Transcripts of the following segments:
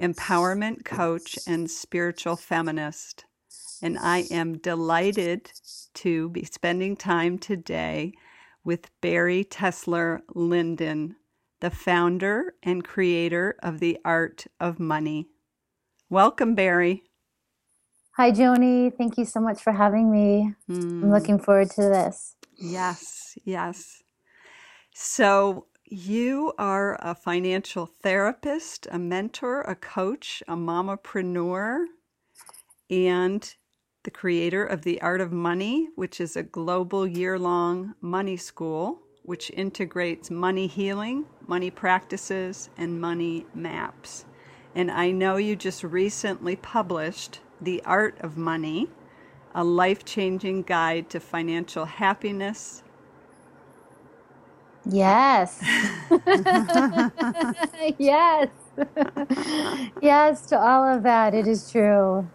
empowerment coach, and spiritual feminist. And I am delighted to be spending time today with Bari Tessler Linden, the founder and creator of The Art of Money. Welcome, Bari. Hi, Joni. Thank you so much for having me. Mm. I'm hmm. looking forward to this. Yes, yes. So, you are a financial therapist, a mentor, a coach, a mamapreneur, and the creator of The Art of Money, which is a global year long money school which integrates money healing, money practices, and money maps. And I know you just recently published The Art of Money, a life changing guide to financial happiness, Yes. yes. yes to all of that. It is true.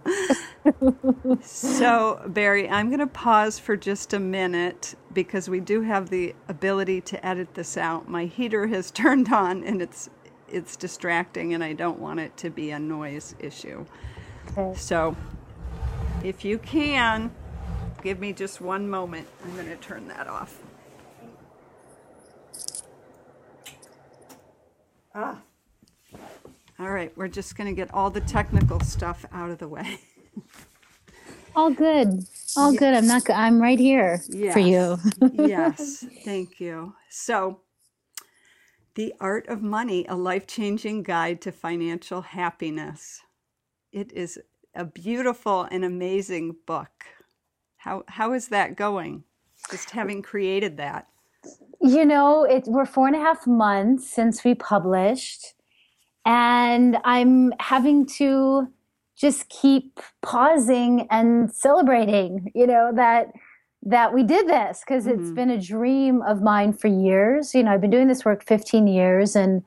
so, Bari, I'm going to pause for just a minute because we do have the ability to edit this out. My heater has turned on and it's it's distracting and I don't want it to be a noise issue. Okay. So, if you can, give me just one moment. I'm going to turn that off. Ah. All right, we're just going to get all the technical stuff out of the way. all good. All yes. good. I'm not I'm right here yes. for you. yes. Thank you. So, The Art of Money: A Life-Changing Guide to Financial Happiness. It is a beautiful and amazing book. How how is that going? Just having created that. You know, it, we're four and a half months since we published, and I'm having to just keep pausing and celebrating. You know that that we did this because mm-hmm. it's been a dream of mine for years. You know, I've been doing this work 15 years, and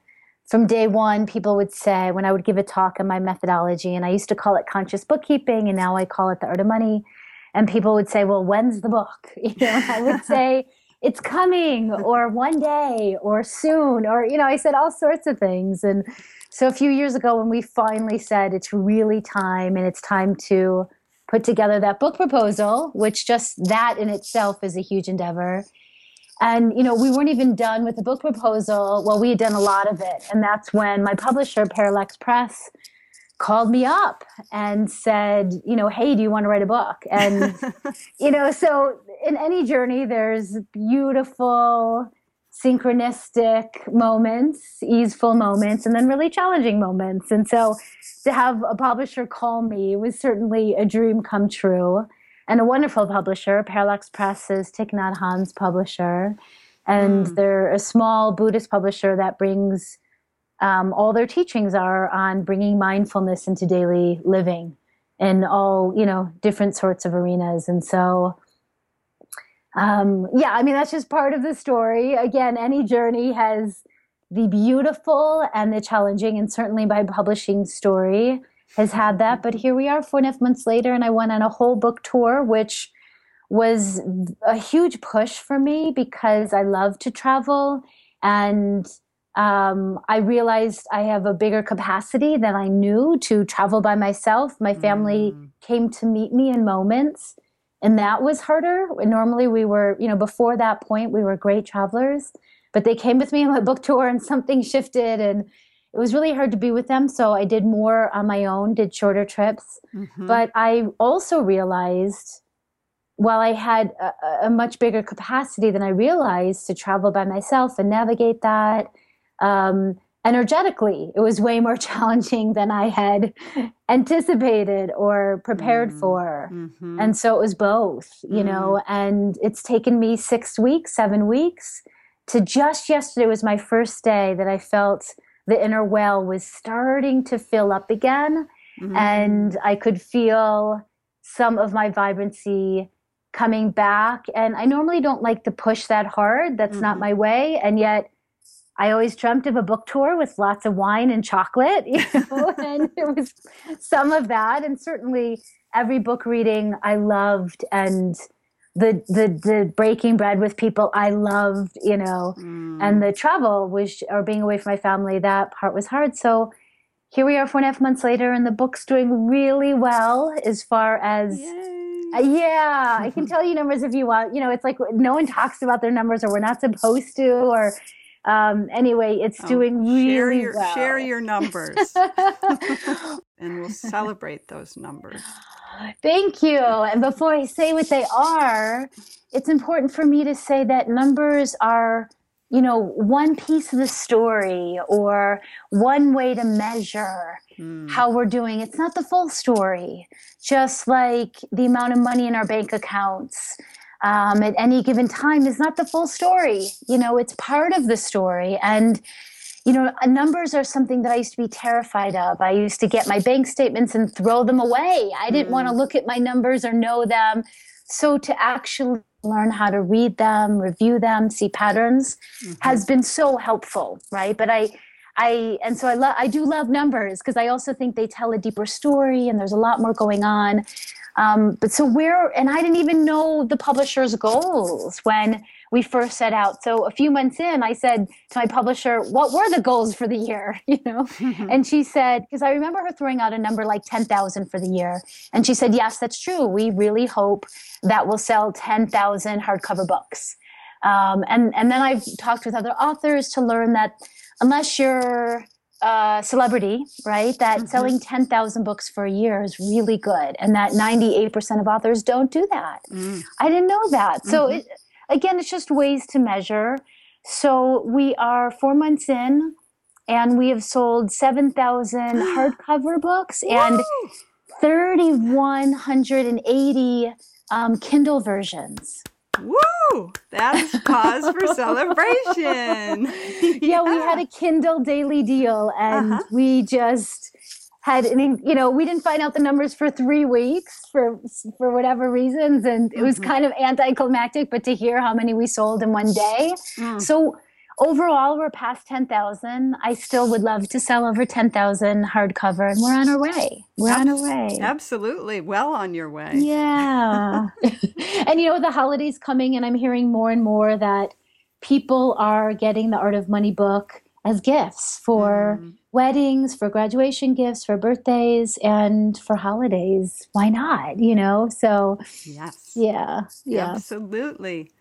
from day one, people would say when I would give a talk on my methodology, and I used to call it conscious bookkeeping, and now I call it the art of money. And people would say, "Well, when's the book?" You know, I would say it's coming or one day or soon or you know i said all sorts of things. And so a few years ago when we finally said it's really time and it's time to put together that book proposal which just that in itself is a huge endeavor. And you know we weren't even done with the book proposal. Well we had done a lot of it. And that's when my publisher parallax press called me up and said, you know, hey, do you want to write a book? And, you know, so in any journey, there's beautiful, synchronistic moments, easeful moments, and then really challenging moments. And so to have a publisher call me was certainly a dream come true. And a wonderful publisher, Parallax Press is Thich Nhat Hanh's publisher. And mm. they're a small Buddhist publisher that brings um, all their teachings are on bringing mindfulness into daily living in all you know different sorts of arenas and so um, yeah i mean that's just part of the story again any journey has the beautiful and the challenging and certainly my publishing story has had that but here we are four and a half months later and i went on a whole book tour which was a huge push for me because i love to travel and um, I realized I have a bigger capacity than I knew to travel by myself. My family mm. came to meet me in moments, and that was harder. Normally, we were, you know, before that point, we were great travelers, but they came with me on my book tour, and something shifted, and it was really hard to be with them. So I did more on my own, did shorter trips. Mm-hmm. But I also realized while I had a, a much bigger capacity than I realized to travel by myself and navigate that um, energetically, it was way more challenging than I had anticipated or prepared mm, for. Mm-hmm. And so it was both, you mm. know, and it's taken me six weeks, seven weeks to just yesterday was my first day that I felt the inner well was starting to fill up again. mm-hmm. and I could feel some of my vibrancy coming back. And I normally don't like to push that hard. That's mm-hmm. not my way. And yet, I always dreamt of a book tour with lots of wine and chocolate, you know, and it was some of that. And certainly every book reading I loved and the the the breaking bread with people I loved, you know, mm. and the travel was or being away from my family, that part was hard. So here we are four and a half months later and the book's doing really well as far as uh, yeah, I can tell you numbers if you want. You know, it's like no one talks about their numbers or we're not supposed to or um, anyway, it's oh, doing really share your, well. Share your numbers, and we'll celebrate those numbers. Thank you. And before I say what they are, it's important for me to say that numbers are, you know, one piece of the story or one way to measure mm. how we're doing. It's not the full story. Just like the amount of money in our bank accounts um, at any given time is not the full story. You know, it's part of the story. And, you know, numbers are something that I used to be terrified of. I used to get my bank statements and throw them away. I didn't mm. want to look at my numbers or know them. So to actually learn how to read them, review them, see patterns mm-hmm. has been so helpful, right? But I, I and so I love I do love numbers because I also think they tell a deeper story and there's a lot more going on. Um, but so where, and I didn't even know the publisher's goals when we first set out. So a few months in, I said to my publisher, "What were the goals for the year?" You know, and she said, because I remember her throwing out a number like ten thousand for the year, and she said, "Yes, that's true. We really hope that we'll sell ten thousand hardcover books." Um, and and then I've talked with other authors to learn that unless you're a celebrity, right? That mm-hmm. selling 10,000 books for a year is really good, and that 98% of authors don't do that. Mm. I didn't know that. Mm-hmm. So, it, again, it's just ways to measure. So, we are four months in, and we have sold 7,000 hardcover books and 3,180 um, Kindle versions. Woo! That is cause for celebration. yeah. yeah. we had a Kindle daily deal and uh-huh. we just had an, you know, we didn't find out the numbers for three weeks for for whatever reasons. And it was mm-hmm. kind of anticlimactic, but to hear how many we sold in one day. Mm. So overall we're past 10,000. I still would love to sell over 10,000 hardcover and we're on our way. We're on our way. Absolutely. Well on your way. Yeah. and you know the holidays coming and I'm hearing more and more that people are getting the Art of Money book as gifts for mm. weddings, for graduation gifts, for birthdays, and for holidays. Why not? You know? So, yes. Yeah. Yeah. Absolutely.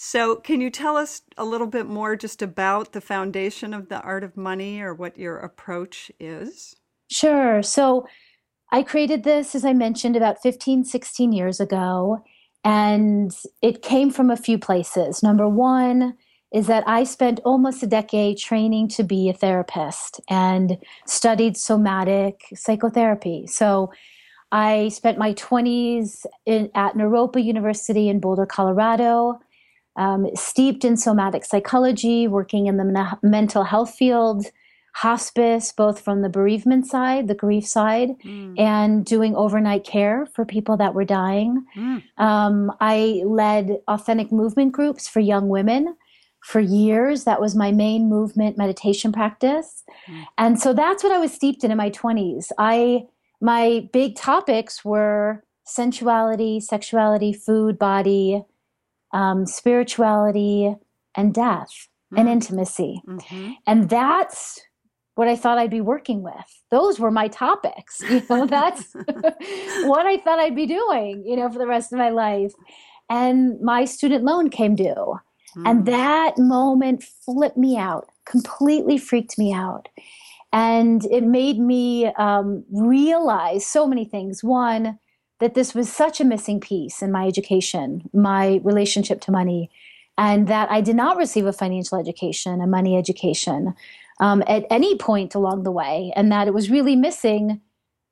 So, can you tell us a little bit more just about the foundation of the art of money or what your approach is? Sure. So, I created this, as I mentioned, about 15, 16 years ago. And it came from a few places. Number one is that I spent almost a decade training to be a therapist and studied somatic psychotherapy. So, I spent my 20s in, at Naropa University in Boulder, Colorado um, steeped in somatic psychology, working in the me- mental health field, hospice, both from the bereavement side, the grief side, mm. and doing overnight care for people that were dying. Mm. Um, I led authentic movement groups for young women for years. That was my main movement meditation practice. Mm. And so that's what I was steeped in in my 20s. I my big topics were sensuality, sexuality, food, body, um, spirituality, and death mm-hmm. and intimacy. Mm-hmm. And that's what I thought I'd be working with. Those were my topics. You know, that's what I thought I'd be doing, you know, for the rest of my life. And my student loan came due. Mm-hmm. And that moment flipped me out, completely freaked me out. And it made me um, realize so many things. One, that this was such a missing piece in my education, my relationship to money, and that I did not receive a financial education, a money education um, at any point along the way, and that it was really missing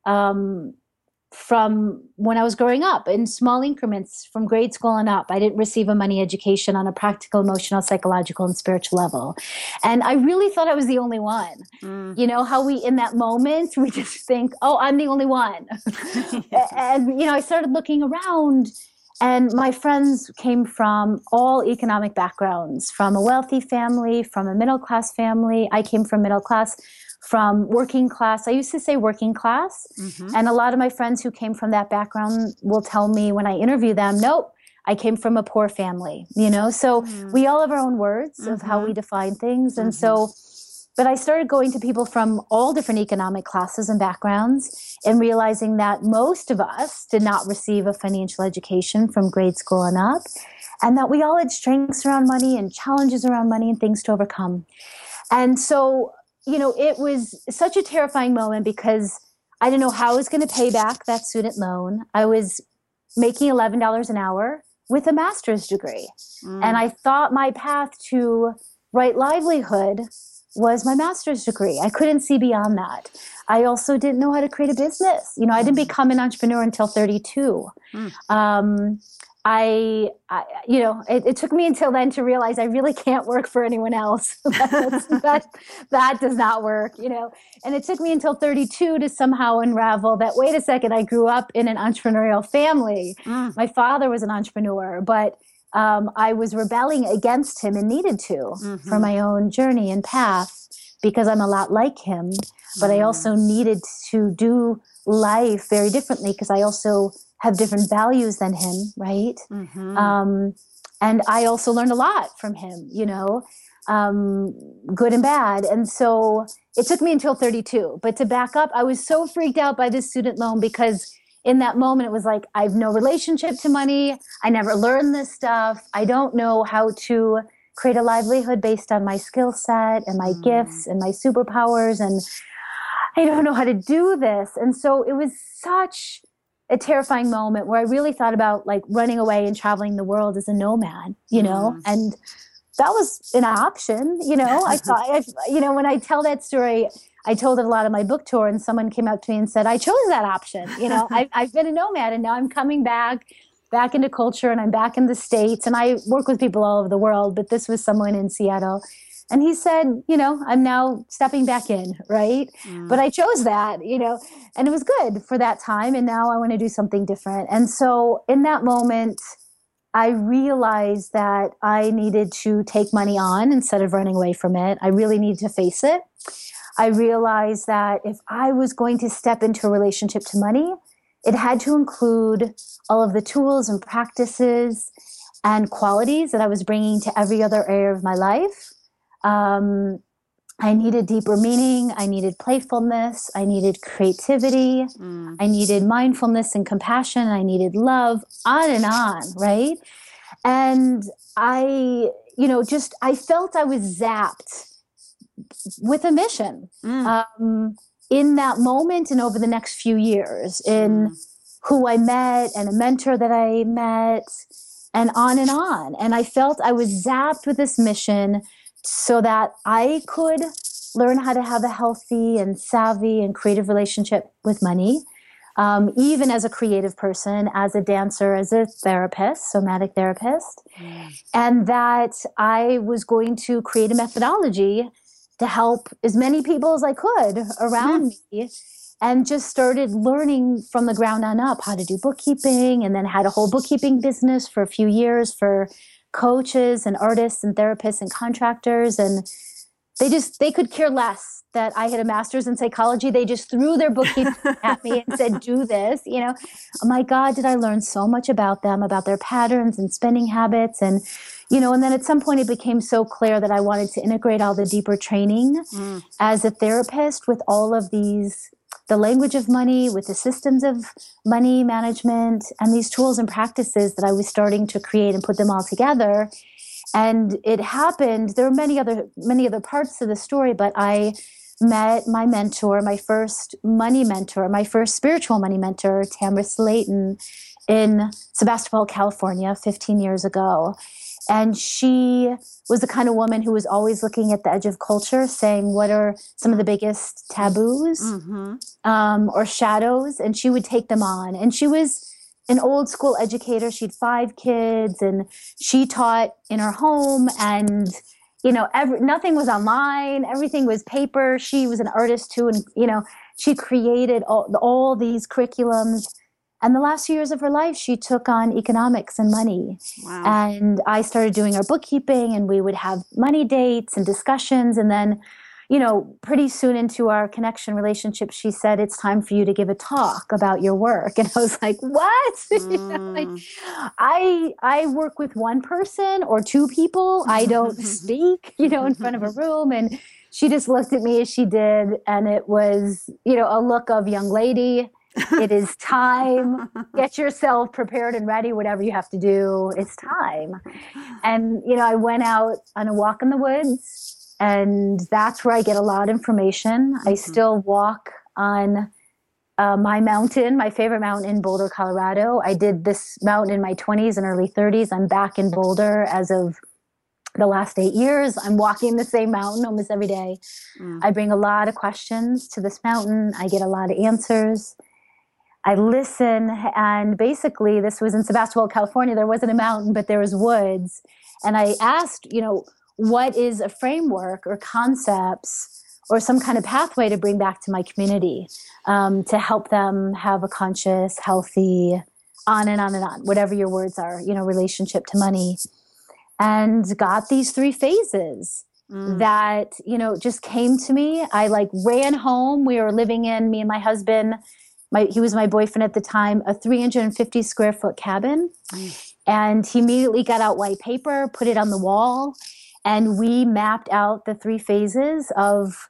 um, from when I was growing up in small increments from grade school and up. I didn't receive a money education on a practical, emotional, psychological, and spiritual level. And I really thought I was the only one. Mm. You know, how we, in that moment, we just think, oh, I'm the only one. and, you know, I started looking around. And my friends came from all economic backgrounds, from a wealthy family, from a middle class family. I came from middle class from working class. I used to say working class. Mm-hmm. And a lot of my friends who came from that background will tell me when I interview them, nope, I came from a poor family, you know? So mm-hmm. we all have our own words mm-hmm. of how we mm-hmm. define things. And so, mm-hmm. but I started going to people from all different economic classes and backgrounds and realizing that most of us did not receive a financial education from grade school and up. And that we all had strengths around money and challenges around money and things to overcome. And so you know, it was such a terrifying moment because I didn't know how I was going to pay back that student loan. I was making $11 an hour with a master's degree. Mm. And I thought my path to right livelihood was my master's degree. I couldn't see beyond that. I also didn't know how to create a business. You know, I didn't mm. become an entrepreneur until 32. Mm. Um, I, I, you know, it, it, took me until then to realize I really can't work for anyone else. that, that does not work, you know. And it took me until 32 to somehow unravel that. Wait a second, I grew up in an entrepreneurial family. Mm. My father was an entrepreneur, but um, I was rebelling against him and needed to mm-hmm. for my own journey and path because I'm a lot like him. But mm. I also needed to do life very differently because I also have different values than him, right? Mm-hmm. Um, and I also learned a lot from him, you know, um, good and bad. And so it took me until 32. But to back up, I was so freaked out by this student loan because in that moment it was like, I have no relationship to money. I never learned this stuff. I don't know how to create a livelihood based on my skill set and my mm. gifts and my superpowers. And I don't know how to do this. And so it was such a terrifying moment where I really thought about like running away and traveling the world as a nomad, you know, mm. and that was an option, you know. I thought, I, you know, when I tell that story, I told it a lot of my book tour, and someone came up to me and said, "I chose that option." You know, I've, I've been a nomad, and now I'm coming back, back into culture, and I'm back in the states, and I work with people all over the world. But this was someone in Seattle, and he said, you know, I'm now stepping back in, right? Mm. But I chose that, you know, and it was good for that time. And now I want to do something different. And so in that moment, I realized that I needed to take money on instead of running away from it. I really needed to face it. I realized that if I was going to step into a relationship to money, it had to include all of the tools and practices and qualities that I was bringing to every other area of my life um, I needed deeper meaning. I needed playfulness. I needed creativity. Mm. I needed mindfulness and compassion. I needed love, on and on, right? And I, you know, just, I felt I was zapped with a mission mm. um, in that moment and over the next few years in mm. who I met and a mentor that I met and on and on. And I felt I was zapped with this mission so that I could learn how to have a healthy and savvy and creative relationship with money. Um, even as a creative person, as a dancer, as a therapist, somatic therapist, mm. and that I was going to create a methodology to help as many people as I could around mm. me and just started learning from the ground on up how to do bookkeeping and then had a whole bookkeeping business for a few years for coaches and artists and therapists and contractors and they just they could care less that I had a master's in psychology. They just threw their bookkeeping at me and said, "Do this." You know, oh my God, did I learn so much about them, about their patterns and spending habits, and you know. And then at some point, it became so clear that I wanted to integrate all the deeper training mm. as a therapist with all of these the language of money, with the systems of money management, and these tools and practices that I was starting to create and put them all together. And it happened. There are many other many other parts to the story, but I met my mentor, my first money mentor, my first spiritual money mentor, Tamara Slayton, in Sebastopol, California, 15 years ago. And she was the kind of woman who was always looking at the edge of culture, saying, What are some of the biggest taboos mm-hmm. um, or shadows? And she would take them on. And she was an old school educator. She had five kids and she taught in her home and you know, every, nothing was online. Everything was paper. She was an artist too. And, you know, she created all, all these curriculums and the last few years of her life, she took on economics and money. Wow. And I started doing her bookkeeping, and we would have money dates and discussions. And then, you know, pretty soon into our connection relationship, she said, It's time for you to give a talk about your work. And I was like, What? Mm. you know, like, mm. I, I work with one person or two people. I don't speak, you know, in front of a room. And she just looked at me as she did. And it was, you know, a look of young lady it is time. Get yourself prepared and ready, whatever you have to do. It's time. And, you know, I went out on a walk in the woods, and that's where I get a lot of information. Mm-hmm. I still walk on uh, my mountain, my favorite mountain in Boulder, Colorado. I did this mountain in my 20s and early 30s. I'm back in Boulder as of the last eight years. I'm walking the same mountain almost every day. Mm. I bring a lot of questions to this mountain. I get a lot of answers. I listen, and basically, this was in Sebastopol, California. There wasn't a mountain, but there was woods. And I asked, you know, what is a framework or concepts or some kind of pathway to bring back to my community um, to help them have a conscious, healthy, on and on and on, whatever your words are, you know, relationship to money. And got these three phases. Mm. that you know just came to me i like ran home we were living in me and my husband my he was my boyfriend at the time a 350 square foot cabin mm. and he immediately got out white paper put it on the wall and we mapped out the three phases of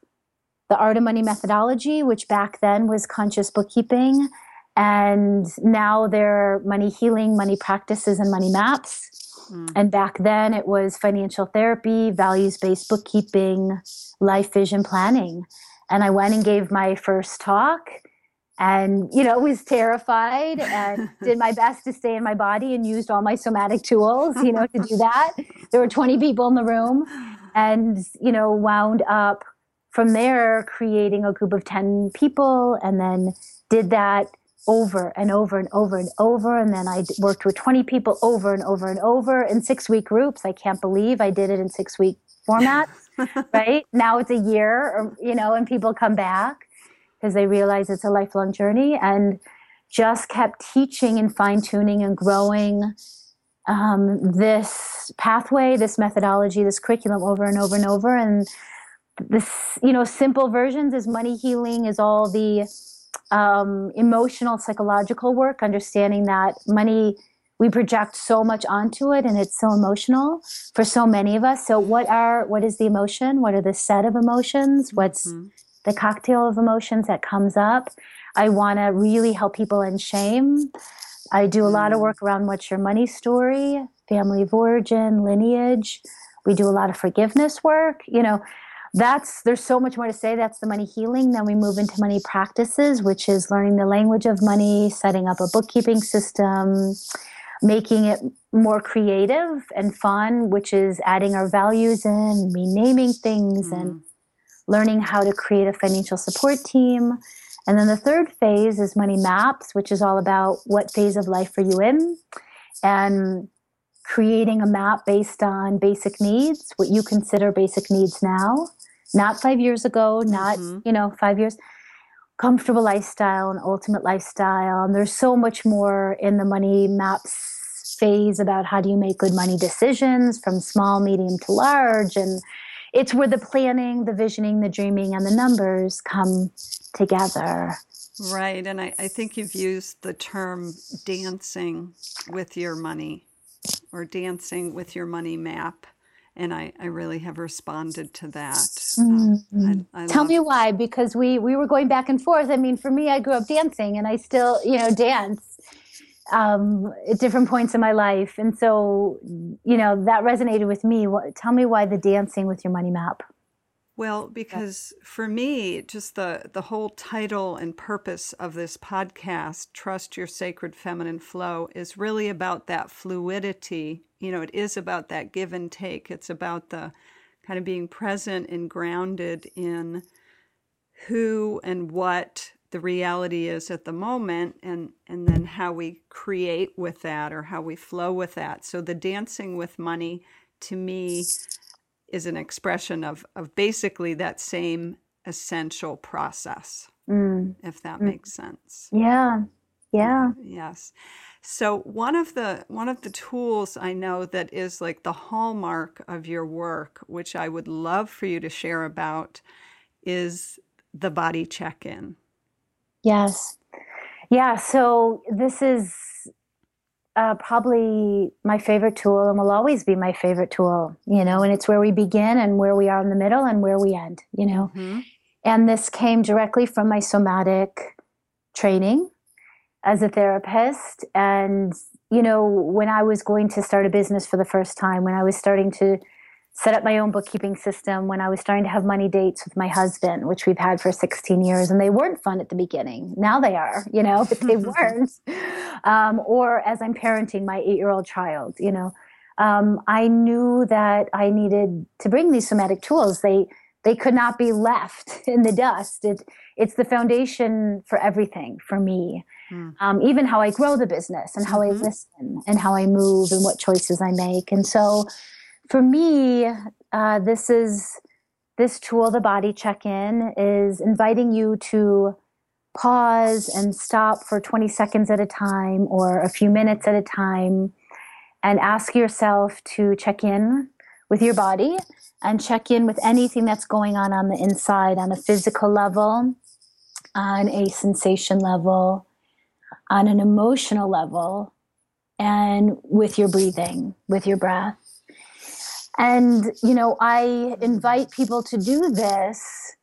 the art of money methodology which back then was conscious bookkeeping and now they're money healing money practices and money maps mm. and back then it was financial therapy values based bookkeeping life vision planning and i went and gave my first talk and you know was terrified and did my best to stay in my body and used all my somatic tools you know to do that. There were 20 people in the room and you know wound up from there creating a group of 10 people and then did that over and over and over and over. And then i worked with 20 people over and over and over in six week groups. I can't believe i did it in six week formats right? Now it's a year or, you know and people come back because they realize it's a lifelong journey and just kept teaching and fine tuning and growing um, this pathway, this methodology, this curriculum over and over and over. And this, you know, simple versions is money healing, is all the um, emotional, psychological work, understanding that money, we project so much onto it and it's so emotional for so many of us. So what are, what is the emotion? What are the set of emotions? What's, mm-hmm the cocktail of emotions that comes up. I want to really help people in shame. I do a lot of work around what's your money story, family of origin, lineage. We do a lot of forgiveness work. You know, that's there's so much more to say. That's the money healing. Then we move into money practices, which is learning the language of money, setting up a bookkeeping system, making it more creative and fun, which is adding our values in, renaming things mm. and learning how to create a financial support team. And then the third phase is money maps, which is all about what phase of life are you in and creating a map based on basic needs, what you consider basic needs now, not five years ago, not, mm-hmm. you know, five years. Comfortable lifestyle and ultimate lifestyle. And there's so much more in the money maps phase about how do you make good money decisions from small, medium to large and it's where the planning, the visioning, the dreaming, and the numbers come together. Right. And I, I think you've used the term dancing with your money or dancing with your money map. And I, I really have responded to that. Mm-hmm. I, I Tell me why, because we, we were going back and forth. I mean, for me, I grew up dancing and I still, you know, dance um, at different points in my life. And so, you know, that resonated with me. What, tell me why the dancing with your money map. Well, because for me, just the, the whole title and purpose of this podcast, Trust Your Sacred Feminine Flow, is really about that fluidity you know, it is about that give and take. It's about the kind of being present and grounded in who and what the reality is at the moment and and then how we create with that or how we flow with that so the dancing with money to me is an expression of of basically that same essential process mm. if that mm. makes sense yeah yeah yes so one of the one of the tools I know that is like the hallmark of your work, which I would love for you to share about, is the body check-in. Yes. Yeah, so this is uh, probably my favorite tool and will always be my favorite tool, you know, and it's where we begin and where we are in the middle and where we end, you know. Mm-hmm. And this came directly from my somatic training as a therapist. And, you know, when I was going to start a business for the first time, when I was starting to set up my own bookkeeping system, when I was starting to have money dates with my husband, which we've had for 16 years, and they weren't fun at the beginning. Now they are, you know, but they weren't. Um, or as I'm parenting my eight year old child, you know. Um, I knew that I needed to bring these somatic tools. They they could not be left in the dust. It, it's the foundation for everything for me. Mm. Um, even how I grow the business and how mm-hmm. I listen and how I move and what choices I make. And so for me, uh, this is this tool, the body check in, is inviting you to pause and stop for 20 seconds at a time or a few minutes at a time and ask yourself to check in with your body and check in with anything that's going on on the inside on a physical level, on a sensation level, on an emotional level, and with your breathing, with your breath. And, you know, I invite people to do this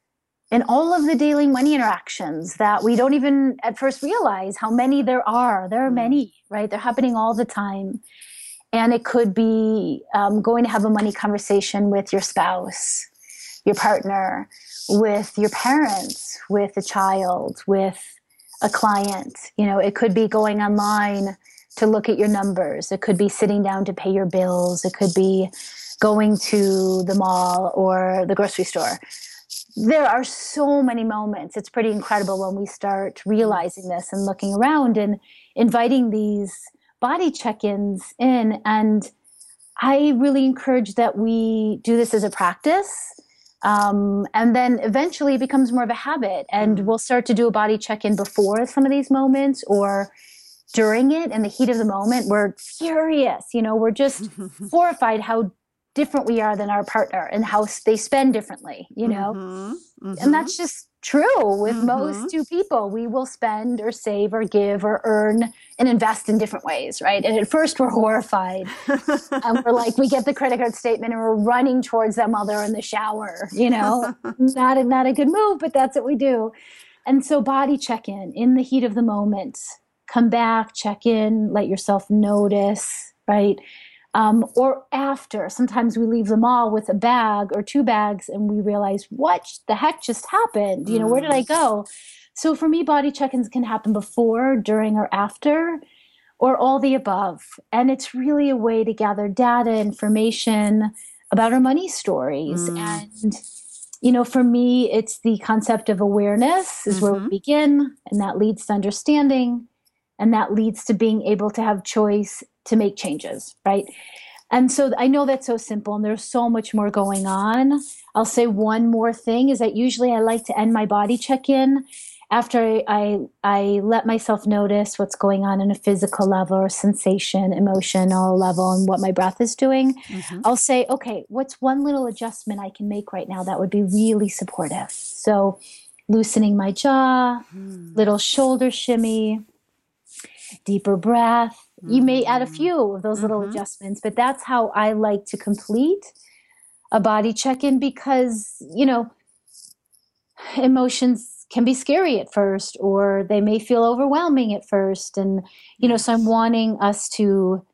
in all of the daily money interactions that we don't even at first realize how many there are. There are mm. many, right? They're happening all the time. And it could be um, going to have a money conversation with your spouse, your partner, with your parents, with a child, with a client. You know, it could be going online to look at your numbers. It could be sitting down to pay your bills. It could be going to the mall or the grocery store. There are so many moments. It's pretty incredible when we start realizing this and looking around and inviting these body check-ins in and i really encourage that we do this as a practice um, and then eventually it becomes more of a habit and we'll start to do a body check-in before some of these moments or during it in the heat of the moment we're furious you know we're just horrified how different we are than our partner and how they spend differently you know mm-hmm. Mm-hmm. and that's just true with mm-hmm. most two people. We will spend or save or give or earn and invest in different ways, right? And at first we're horrified. and we're like, we get the credit card statement and we're running towards them while they're in the shower, you know? not, a, not a good move, but that's what we do. And so body check in in the heat of the moment. Come back, check in, let yourself notice, right? Um, or after. Sometimes we leave the mall with a bag or two bags and we realize, what the heck just happened? You know, where did I mm. go? So for me, body check ins can happen before, during, or after, or all the above. And it's really a way to gather data, information about our money stories. Mm. And, you know, for me, it's the concept of awareness is mm-hmm. where we mm-hmm. begin, and that leads to understanding. And that leads to being able to have choice to make changes, right? And so I know that's so simple and there's so much more going on. I'll say one more thing is that usually I like to end my body check in after I, I let myself notice what's going on in a physical level or sensation, emotional level, and what my breath is doing. Mm-hmm. I'll say, okay, what's one little adjustment I can make right now that would be really supportive? So, loosening my jaw, mm. little shoulder shimmy, deeper breath, you may add a mm-hmm. few of those little mm-hmm. adjustments, but that's how I like to complete a body check in because, you know, emotions can be scary at first or they may feel overwhelming at first. And, you know, so I'm wanting us to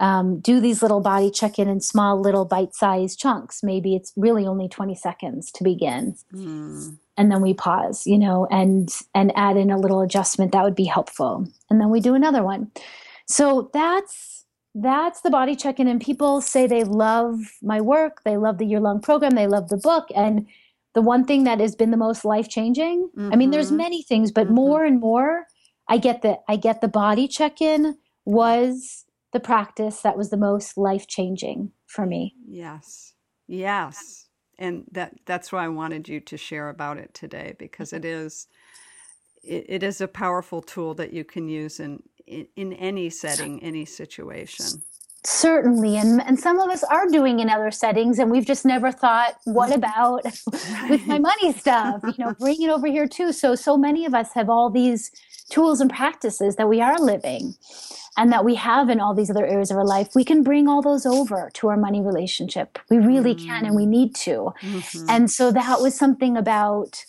um, do these little body check in in small, little bite sized chunks. Maybe it's really only 20 seconds to begin. Mm. And then we pause, you know, and and add in a little adjustment that would be helpful. And then we do another one. So that's that's the body check in. And people say they love my work, they love the year long program, they love the book. And the one thing that has been the most life changing, mm-hmm. I mean, there's mm-hmm. many things, but mm-hmm. more and more, I get the I get the body check in was the practice that was the most life changing for me. Yes. Yes. And that that's why I wanted you to share about it today because it is it, it is a powerful tool that you can use in, in, in any setting, any situation. Certainly, and and some of us are doing in other settings, and we've just never thought, what about with my money stuff? You know, bring it over here too. So so many of us have all these tools and practices that we are living, and that we have in all these other areas of our life. We can bring all those over to our money relationship. We really mm. can, and we need to. Mm-hmm. And so that was something about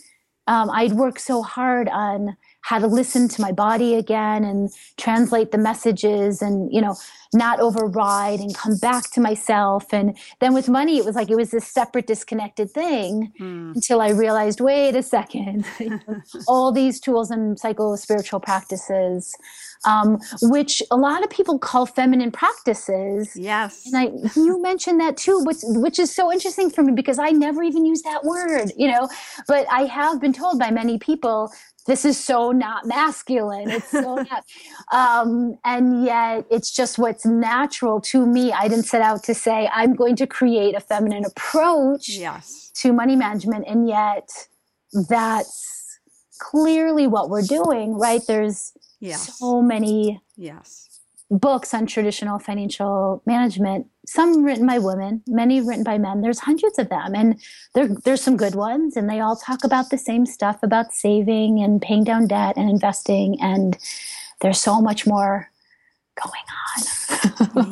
um, I'd worked so hard on how to listen to my body again and translate the messages and, you know, not override and come back to myself. And then with money, it was like it was this separate, disconnected thing mm. until I realized wait a second, all these tools and psycho spiritual practices. Um, which a lot of people call feminine practices. Yes. And I, you mentioned that too, which, which is so interesting for me because I never even used that word, you know, but I have been told by many people this is so not masculine. It's so not, um, and yet it's just what's natural to me. I didn't set out to say I'm going to create a feminine approach yes. to money management, and yet that's clearly what we're doing, right? There's yes. so many yes books on traditional financial management, some written by women, many written by men. There's hundreds of them, and there, there's some good ones, and they all talk about the same stuff about saving and paying down debt and investing. And there's so much more going on.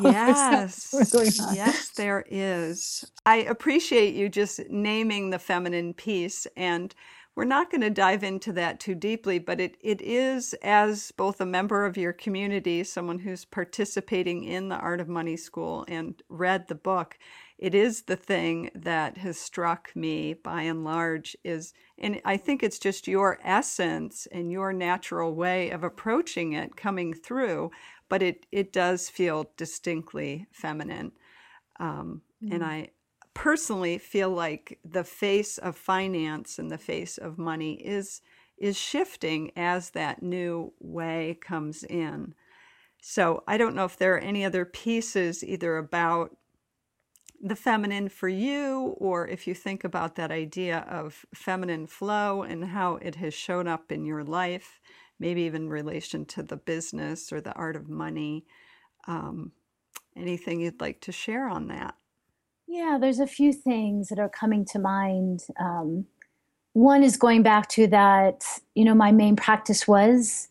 Yes. going on. Yes, there is. I appreciate you just naming the feminine piece and we're not going to dive into that too deeply, but it, it is, as both a member of your community, someone who's participating in the Art of Money School and read the book, it is the thing that has struck me by and large is and I think it's just your essence and your natural way of approaching it coming through, but it it does feel distinctly feminine. Um, mm-hmm. And I personally feel like the face of finance and the face of money is is shifting as that new way comes in. So I don't know if there are any other pieces either about the feminine for you or if you think about that idea of feminine flow and how it has shown up in your life, maybe even relation to the business or the art of money. Um, anything you'd like to share on that? Yeah, there's a few things that are coming to mind. Um, one is going back to that, you know, my main practice was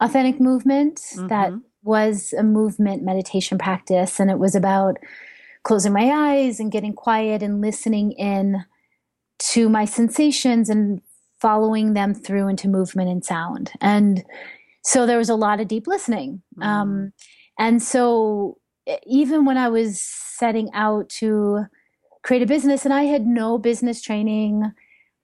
authentic movement. Mm-hmm. That was a movement meditation practice. And it was about closing my eyes and getting quiet and listening in to my sensations and following them through into movement and sound. And so there was a lot of deep listening. Mm. Um, and so even when I was setting out to create a business and I had no business training,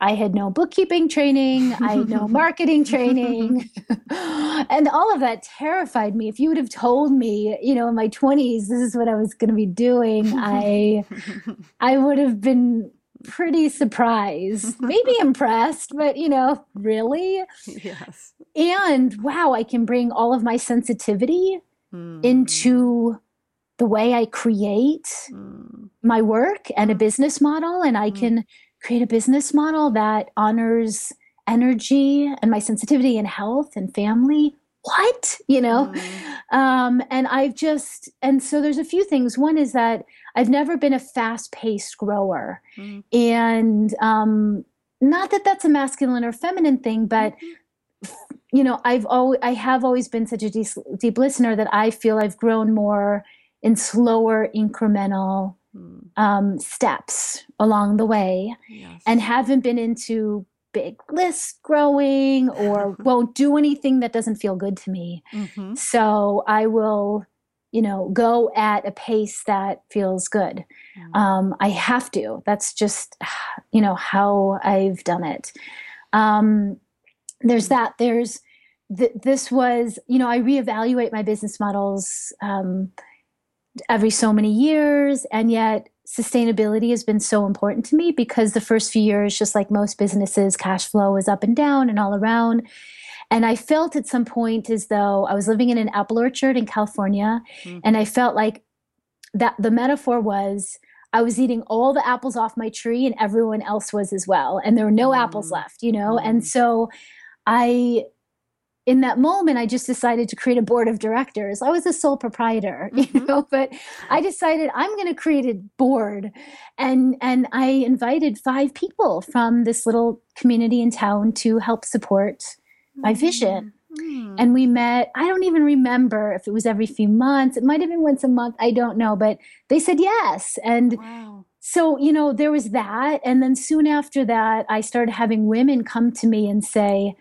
I had no bookkeeping training, I had no marketing training. and all of that terrified me. If you would have told me, you know, in my 20s this is what I was going to be doing, I I would have been pretty surprised, maybe impressed, but you know, really? Yes. And wow, I can bring all of my sensitivity mm. into the way I create mm. my work and a mm. business model. And I mm. can create a business model that honors energy and my sensitivity and health and family. What? You know? Mm. Um, and I've just, and so there's a few things. One is that I've never been a fast paced grower. Mm. And um, not that that's a masculine or feminine thing, but. Mm-hmm you know i've always i have always been such a deep, deep listener that i feel i've grown more in slower incremental hmm. um, steps along the way yes. and haven't been into big list growing or won't do anything that doesn't feel good to me. Mm-hmm. So I will, you know, go at a pace that feels good. Mm-hmm. Um, I have to. That's just, you know, how I've done it. Um, there's that. There's th- this was, you know, I reevaluate my business models. Um, every so many years. And yet, sustainability has been so important to me because the first few years, just like most businesses, cash flow was up and down and all around. And I felt at some point as though I was living in an apple orchard in California, mm-hmm. and I felt like that the metaphor was I was eating all the apples off my tree, and everyone else was as well. And there were no mm-hmm. apples left, you know? Mm-hmm. And so I in that moment i just decided to create a board of directors i was a sole proprietor mm-hmm. you know but i decided i'm going to create a board and and i invited five people from this little community in town to help support my vision mm-hmm. and we met i don't even remember if it was every few months it might have been once a month i don't know but they said yes and wow. so you know there was that and then soon after that i started having women come to me and say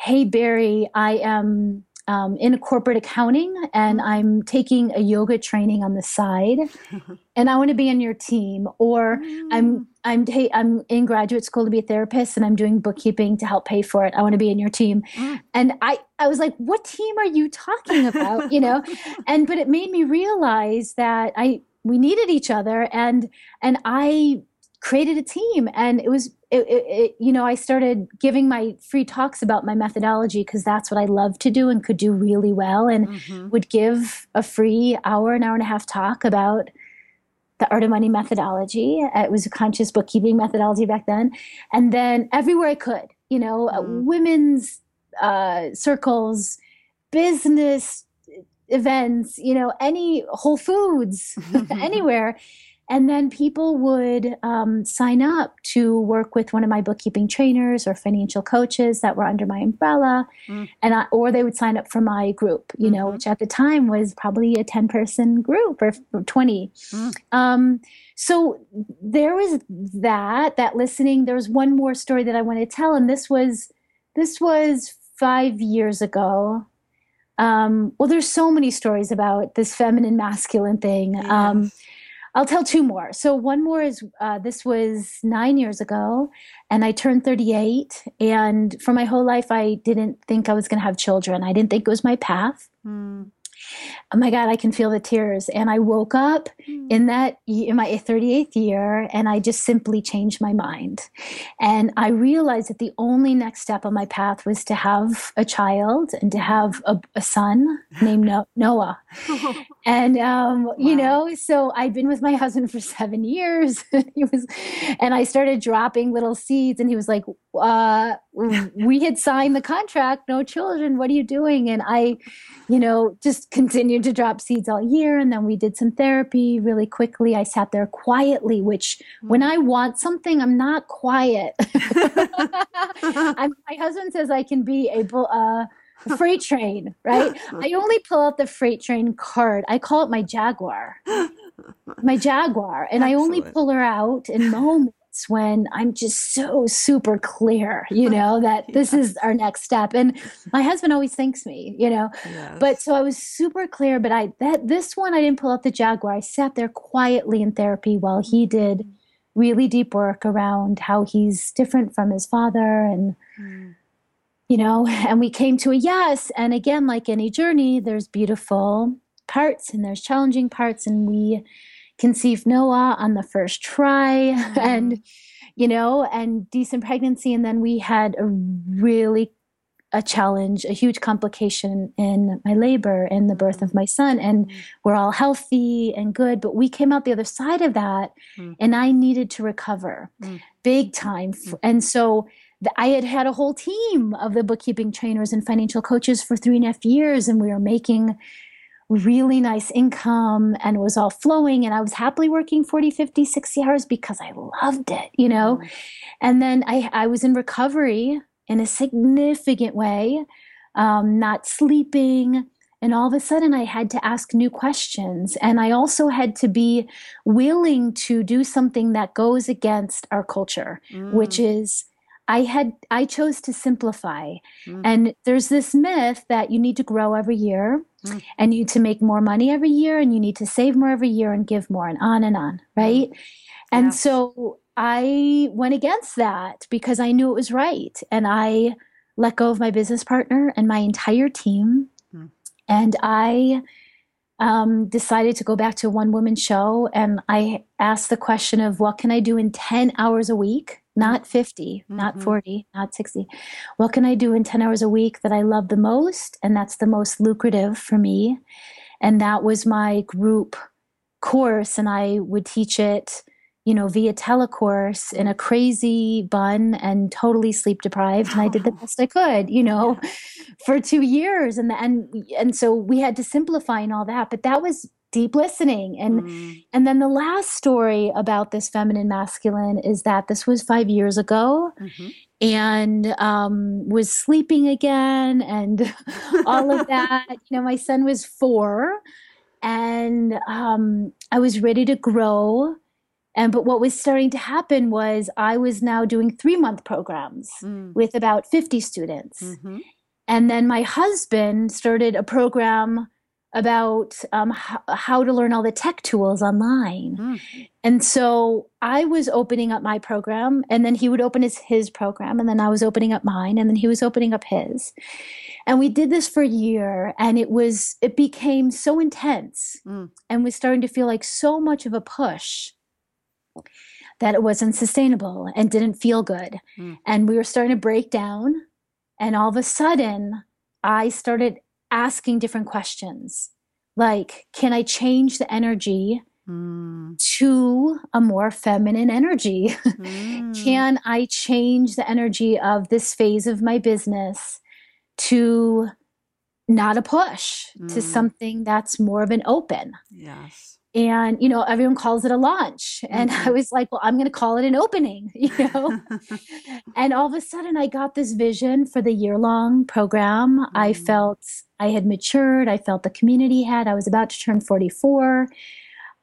hey, Bari, I am um, in corporate accounting and mm-hmm. I'm taking a yoga training on the side and I want to be on your team. Or mm. I'm I'm ta- I'm in graduate school to be a therapist and I'm doing bookkeeping to help pay for it. I want to be in your team. Mm. And I I was like, what team are you talking about? you know? And but it made me realize that I we needed each other and and I created a team and it was it, it, it, you know i started giving my free talks about my methodology because that's what i love to do and could do really well and mm-hmm. would give a free hour an hour and a half talk about the art of money methodology it was a conscious bookkeeping methodology back then and then everywhere i could you know mm-hmm. women's uh, circles business events you know any whole foods anywhere and then people would um, sign up to work with one of my bookkeeping trainers or financial coaches that were under my umbrella, mm. and I, or they would sign up for my group, you mm-hmm. know, which at the time was probably a ten person group or, twenty. Mm. Um, so there was that that listening. There was one more story that I want to tell, and this was this was five years ago. Um, well, there's so many stories about this feminine masculine thing. Yes. I'll tell two more. So one more is uh, this was nine years ago, and I turned 38. And for my whole life, I didn't think I was going to have children. I didn't think it was my path. Mm oh my god i can feel the tears and i woke up. In that in my 38th year and i just simply changed my mind and i realized that the only next step on my path was to have a child and to have a, a son named noah and um, wow. you know so i've been with my husband for seven years he was and i started dropping little seeds and he was like uh, we had signed the contract no children what are you doing and i you know just continued to drop seeds all year. And then we did some therapy really quickly. I sat there quietly, which when I want something, I'm not quiet. I'm, my husband says I can be a, uh, freight train, right? I only pull out the freight train card. I call it my Jaguar. My Jaguar. And Excellent. I only pull her out in moments when I'm just so super clear, you know, that this is our next step. And my husband always thanks me, you know. Yes. But so I was super clear, but I that this one I didn't pull out the Jaguar. I sat there quietly in therapy while he did really deep work around how he's different from his father and mm. you know, and we came to a yes. And again, like any journey, there's beautiful parts and there's challenging parts and we conceived Noah on the first try mm-hmm. and you know and decent pregnancy and then we had a really a challenge a huge complication in my labor and the birth of my son and mm-hmm. we're all healthy and good but we came out the other side of that mm-hmm. and i needed to recover mm. big time mm. and so I had had a whole team of the bookkeeping trainers and financial coaches for three and a half years, and we were making really nice income and it was all flowing and i was happily working 40 50 60 hours because i loved it you know mm-hmm. and then i i was in recovery in a significant way um, not sleeping and all of a sudden i had to ask new questions and i also had to be willing to do something that goes against our culture mm. which is I had I chose to simplify. Mm. And there's this myth that you need to grow every year mm. and you need to make more money every year and you need to save more every year and give more and on and on, right? Mm. And yeah. so I went against that because I knew it was right and I let go of my business partner and my entire team mm. and I um, decided to go back to a one woman show. And I asked the question of what can I do in 10 hours a week? Not 50, mm-hmm. not 40, not 60. What can I do in 10 hours a week that I love the most? And that's the most lucrative for me. And that was my group course. And I would teach it you know, via telecourse in a crazy bun and totally sleep deprived. And I did the best I could, you know, yeah. for two years. And, and, and so we had to simplify and all that, but that was deep listening. And, mm. and then the last story about this feminine masculine is that this was five years ago. Mm-hmm. And um, was sleeping again, and all of that. you know, my son was four, and um, I was ready to grow and but what was starting to happen was I was now doing three month programs mm. with about 50 students. Mm-hmm. And then my husband started a program about um, h- how to learn all the tech tools online. Mm. And so I was opening up my program, and then he would open his, his program, and then I was opening up mine, and then he was opening up his. And we did this for a year, and it was, it became so intense mm. and was starting to feel like so much of a push that it wasn't sustainable and didn't feel good. Mm. And we were starting to break down. And all of a sudden, I started asking different questions like, can I change the energy mm. to a more feminine energy? Mm. can I change the energy of this phase of my business to not a push, to hmm. something that's more of an open? Yes and you know everyone calls it a launch and mm-hmm. i was like well i'm going to call it an opening you know and all of a sudden i got this vision for the year long program mm-hmm. i felt i had matured i felt the community had i was about to turn 44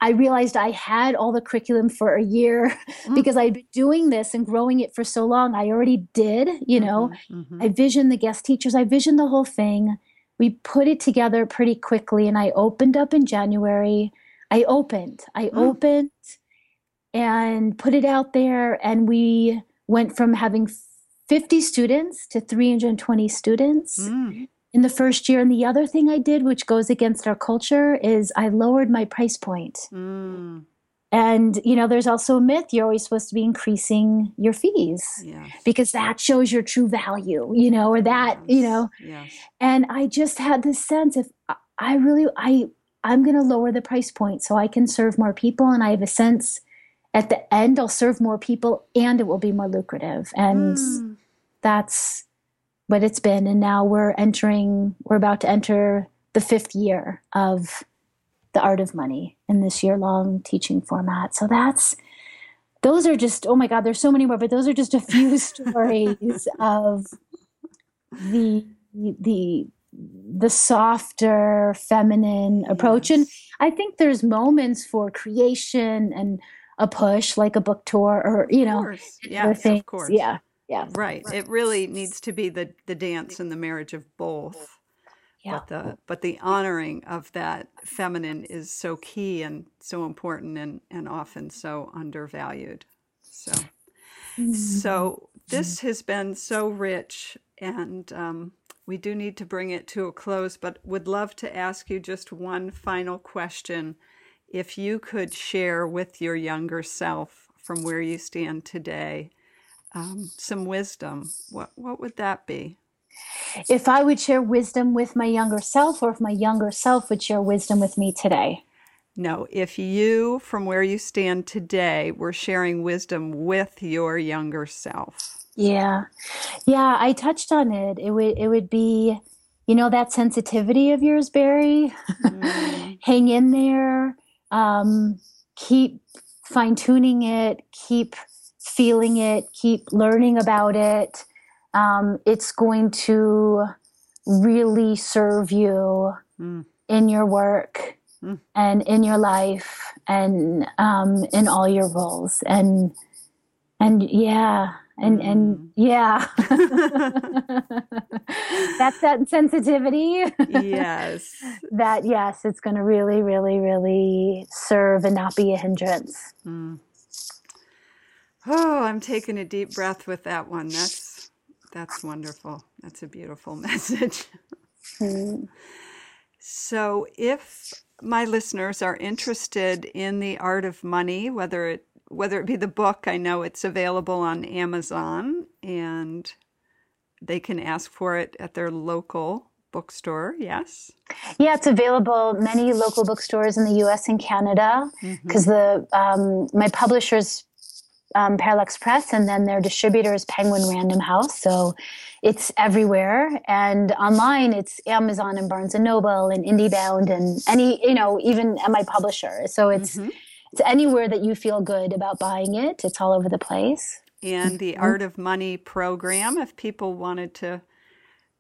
i realized i had all the curriculum for a year mm-hmm. because i'd been doing this and growing it for so long i already did you know mm-hmm. Mm-hmm. i visioned the guest teachers i visioned the whole thing we put it together pretty quickly and i opened up in january I opened. I mm. opened and put it out there, and we went from having 50 students to 320 students mm. in the first year. And the other thing I did, which goes against our culture, is I lowered my price point. Mm. And, you know, there's also a myth you're always supposed to be increasing your fees yes. because that shows your true value, you know, or that, yes. you know. Yes. And I just had this sense if I really, I, I'm going to lower the price point so I can serve more people. And I have a sense at the end, I'll serve more people and it will be more lucrative. And mm. that's what it's been. And now we're entering, we're about to enter the fifth year of the art of money in this year long teaching format. So that's, those are just, oh my God, there's so many more, but those are just a few stories of the, the, the softer feminine approach. Yes. and i think there's moments for creation and a push like a book tour or you know yes, of course. Yeah yeah. Right. It really needs to be the the dance and the marriage of both. Yeah. but the but the honoring of that feminine is so key and so important and and often so undervalued. So mm-hmm. so this has been so rich and um, we do need to bring it to a close, but would love to ask you just one final question. If you could share with your younger self from where you stand today um, some wisdom, what, what would that be? If I would share wisdom with my younger self, or if my younger self would share wisdom with me today? No, if you, from where you stand today, were sharing wisdom with your younger self. Yeah. Yeah, I touched on it. It would it would be, you know, that sensitivity of yours, Bari. Mm. Hang in there. Um, keep fine tuning it, keep feeling it, keep learning about it. Um, it's going to really serve you mm. in your work mm. and in your life and um, in all your roles. And and yeah, and mm. and yeah. That's that sensitivity. Yes. That yes it's going to really really really serve and not be a hindrance. Mm. oh i'm taking a deep breath with that one. That's that's wonderful. That's a beautiful message. Mm. so if my listeners are interested in the art of money, whether it whether it be the book, I know it's available on Amazon and they can ask for it at their local bookstore. Yes. Yeah, it's available many local bookstores in the U.S. and Canada because mm-hmm. the um, my publishers um, Parallax Press, and then their distributor is Penguin Random House. So it's everywhere, and online it's Amazon and Barnes and Noble and IndieBound and any you know even at my publisher. So it's mm-hmm. It's anywhere that you feel good about buying it. It's all over the place. And the mm-hmm. Art of Money program, if people wanted to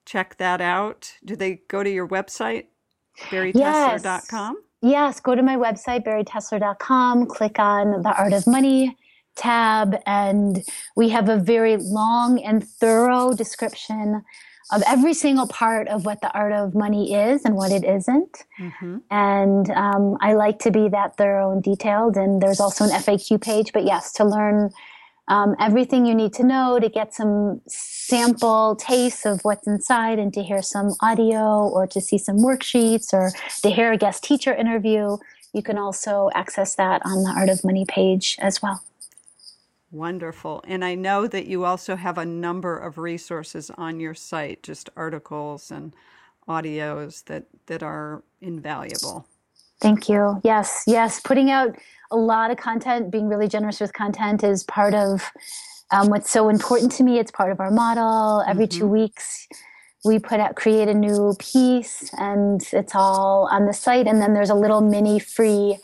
check that out, do they go to your website, baritessler.com? Yes. Yes, go to my website, baritessler.com, click on the Art of Money tab, and we have a very long and thorough description of every single part of what the art of money is and what it isn't. Mm-hmm. And um, I like to be that thorough and detailed. And there's also an FAQ page. But yes, to learn um, everything you need to know to get some sample tastes of what's inside and to hear some audio or to see some worksheets or to hear a guest teacher interview, you can also access that on the Art of Money page as well. Wonderful. And I know that you also have a number of resources on your site, just articles and audios that, that are invaluable. Thank you. Yes, yes. Putting out a lot of content, being really generous with content is part of um, what's so important to me. It's part of our model. Every mm-hmm. two weeks, we put out, create a new piece, and it's all on the site. And then there's a little mini free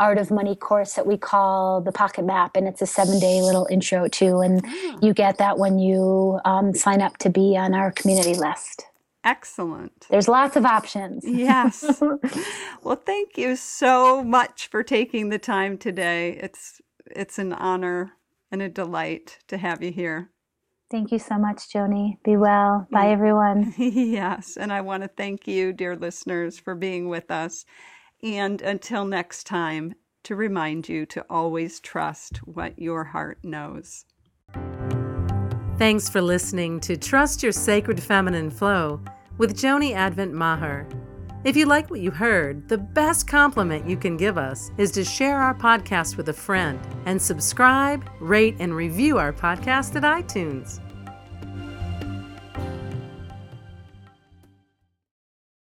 art of money course that we call the pocket map and it's a seven day little intro too and oh. you get that when you um, sign up to be on our community list excellent there's lots of options yes well thank you so much for taking the time today it's it's an honor and a delight to have you here Thank you so much, Joni. Be well. Bye, everyone. yes. And I want to thank you, dear listeners, for being with us. And until next time, to remind you to always trust what your heart knows. Thanks for listening to Trust Your Sacred Feminine Flow with Joni Advent Maher. If you like what you heard, the best compliment you can give us is to share our podcast with a friend and subscribe, rate, and review our podcast at iTunes.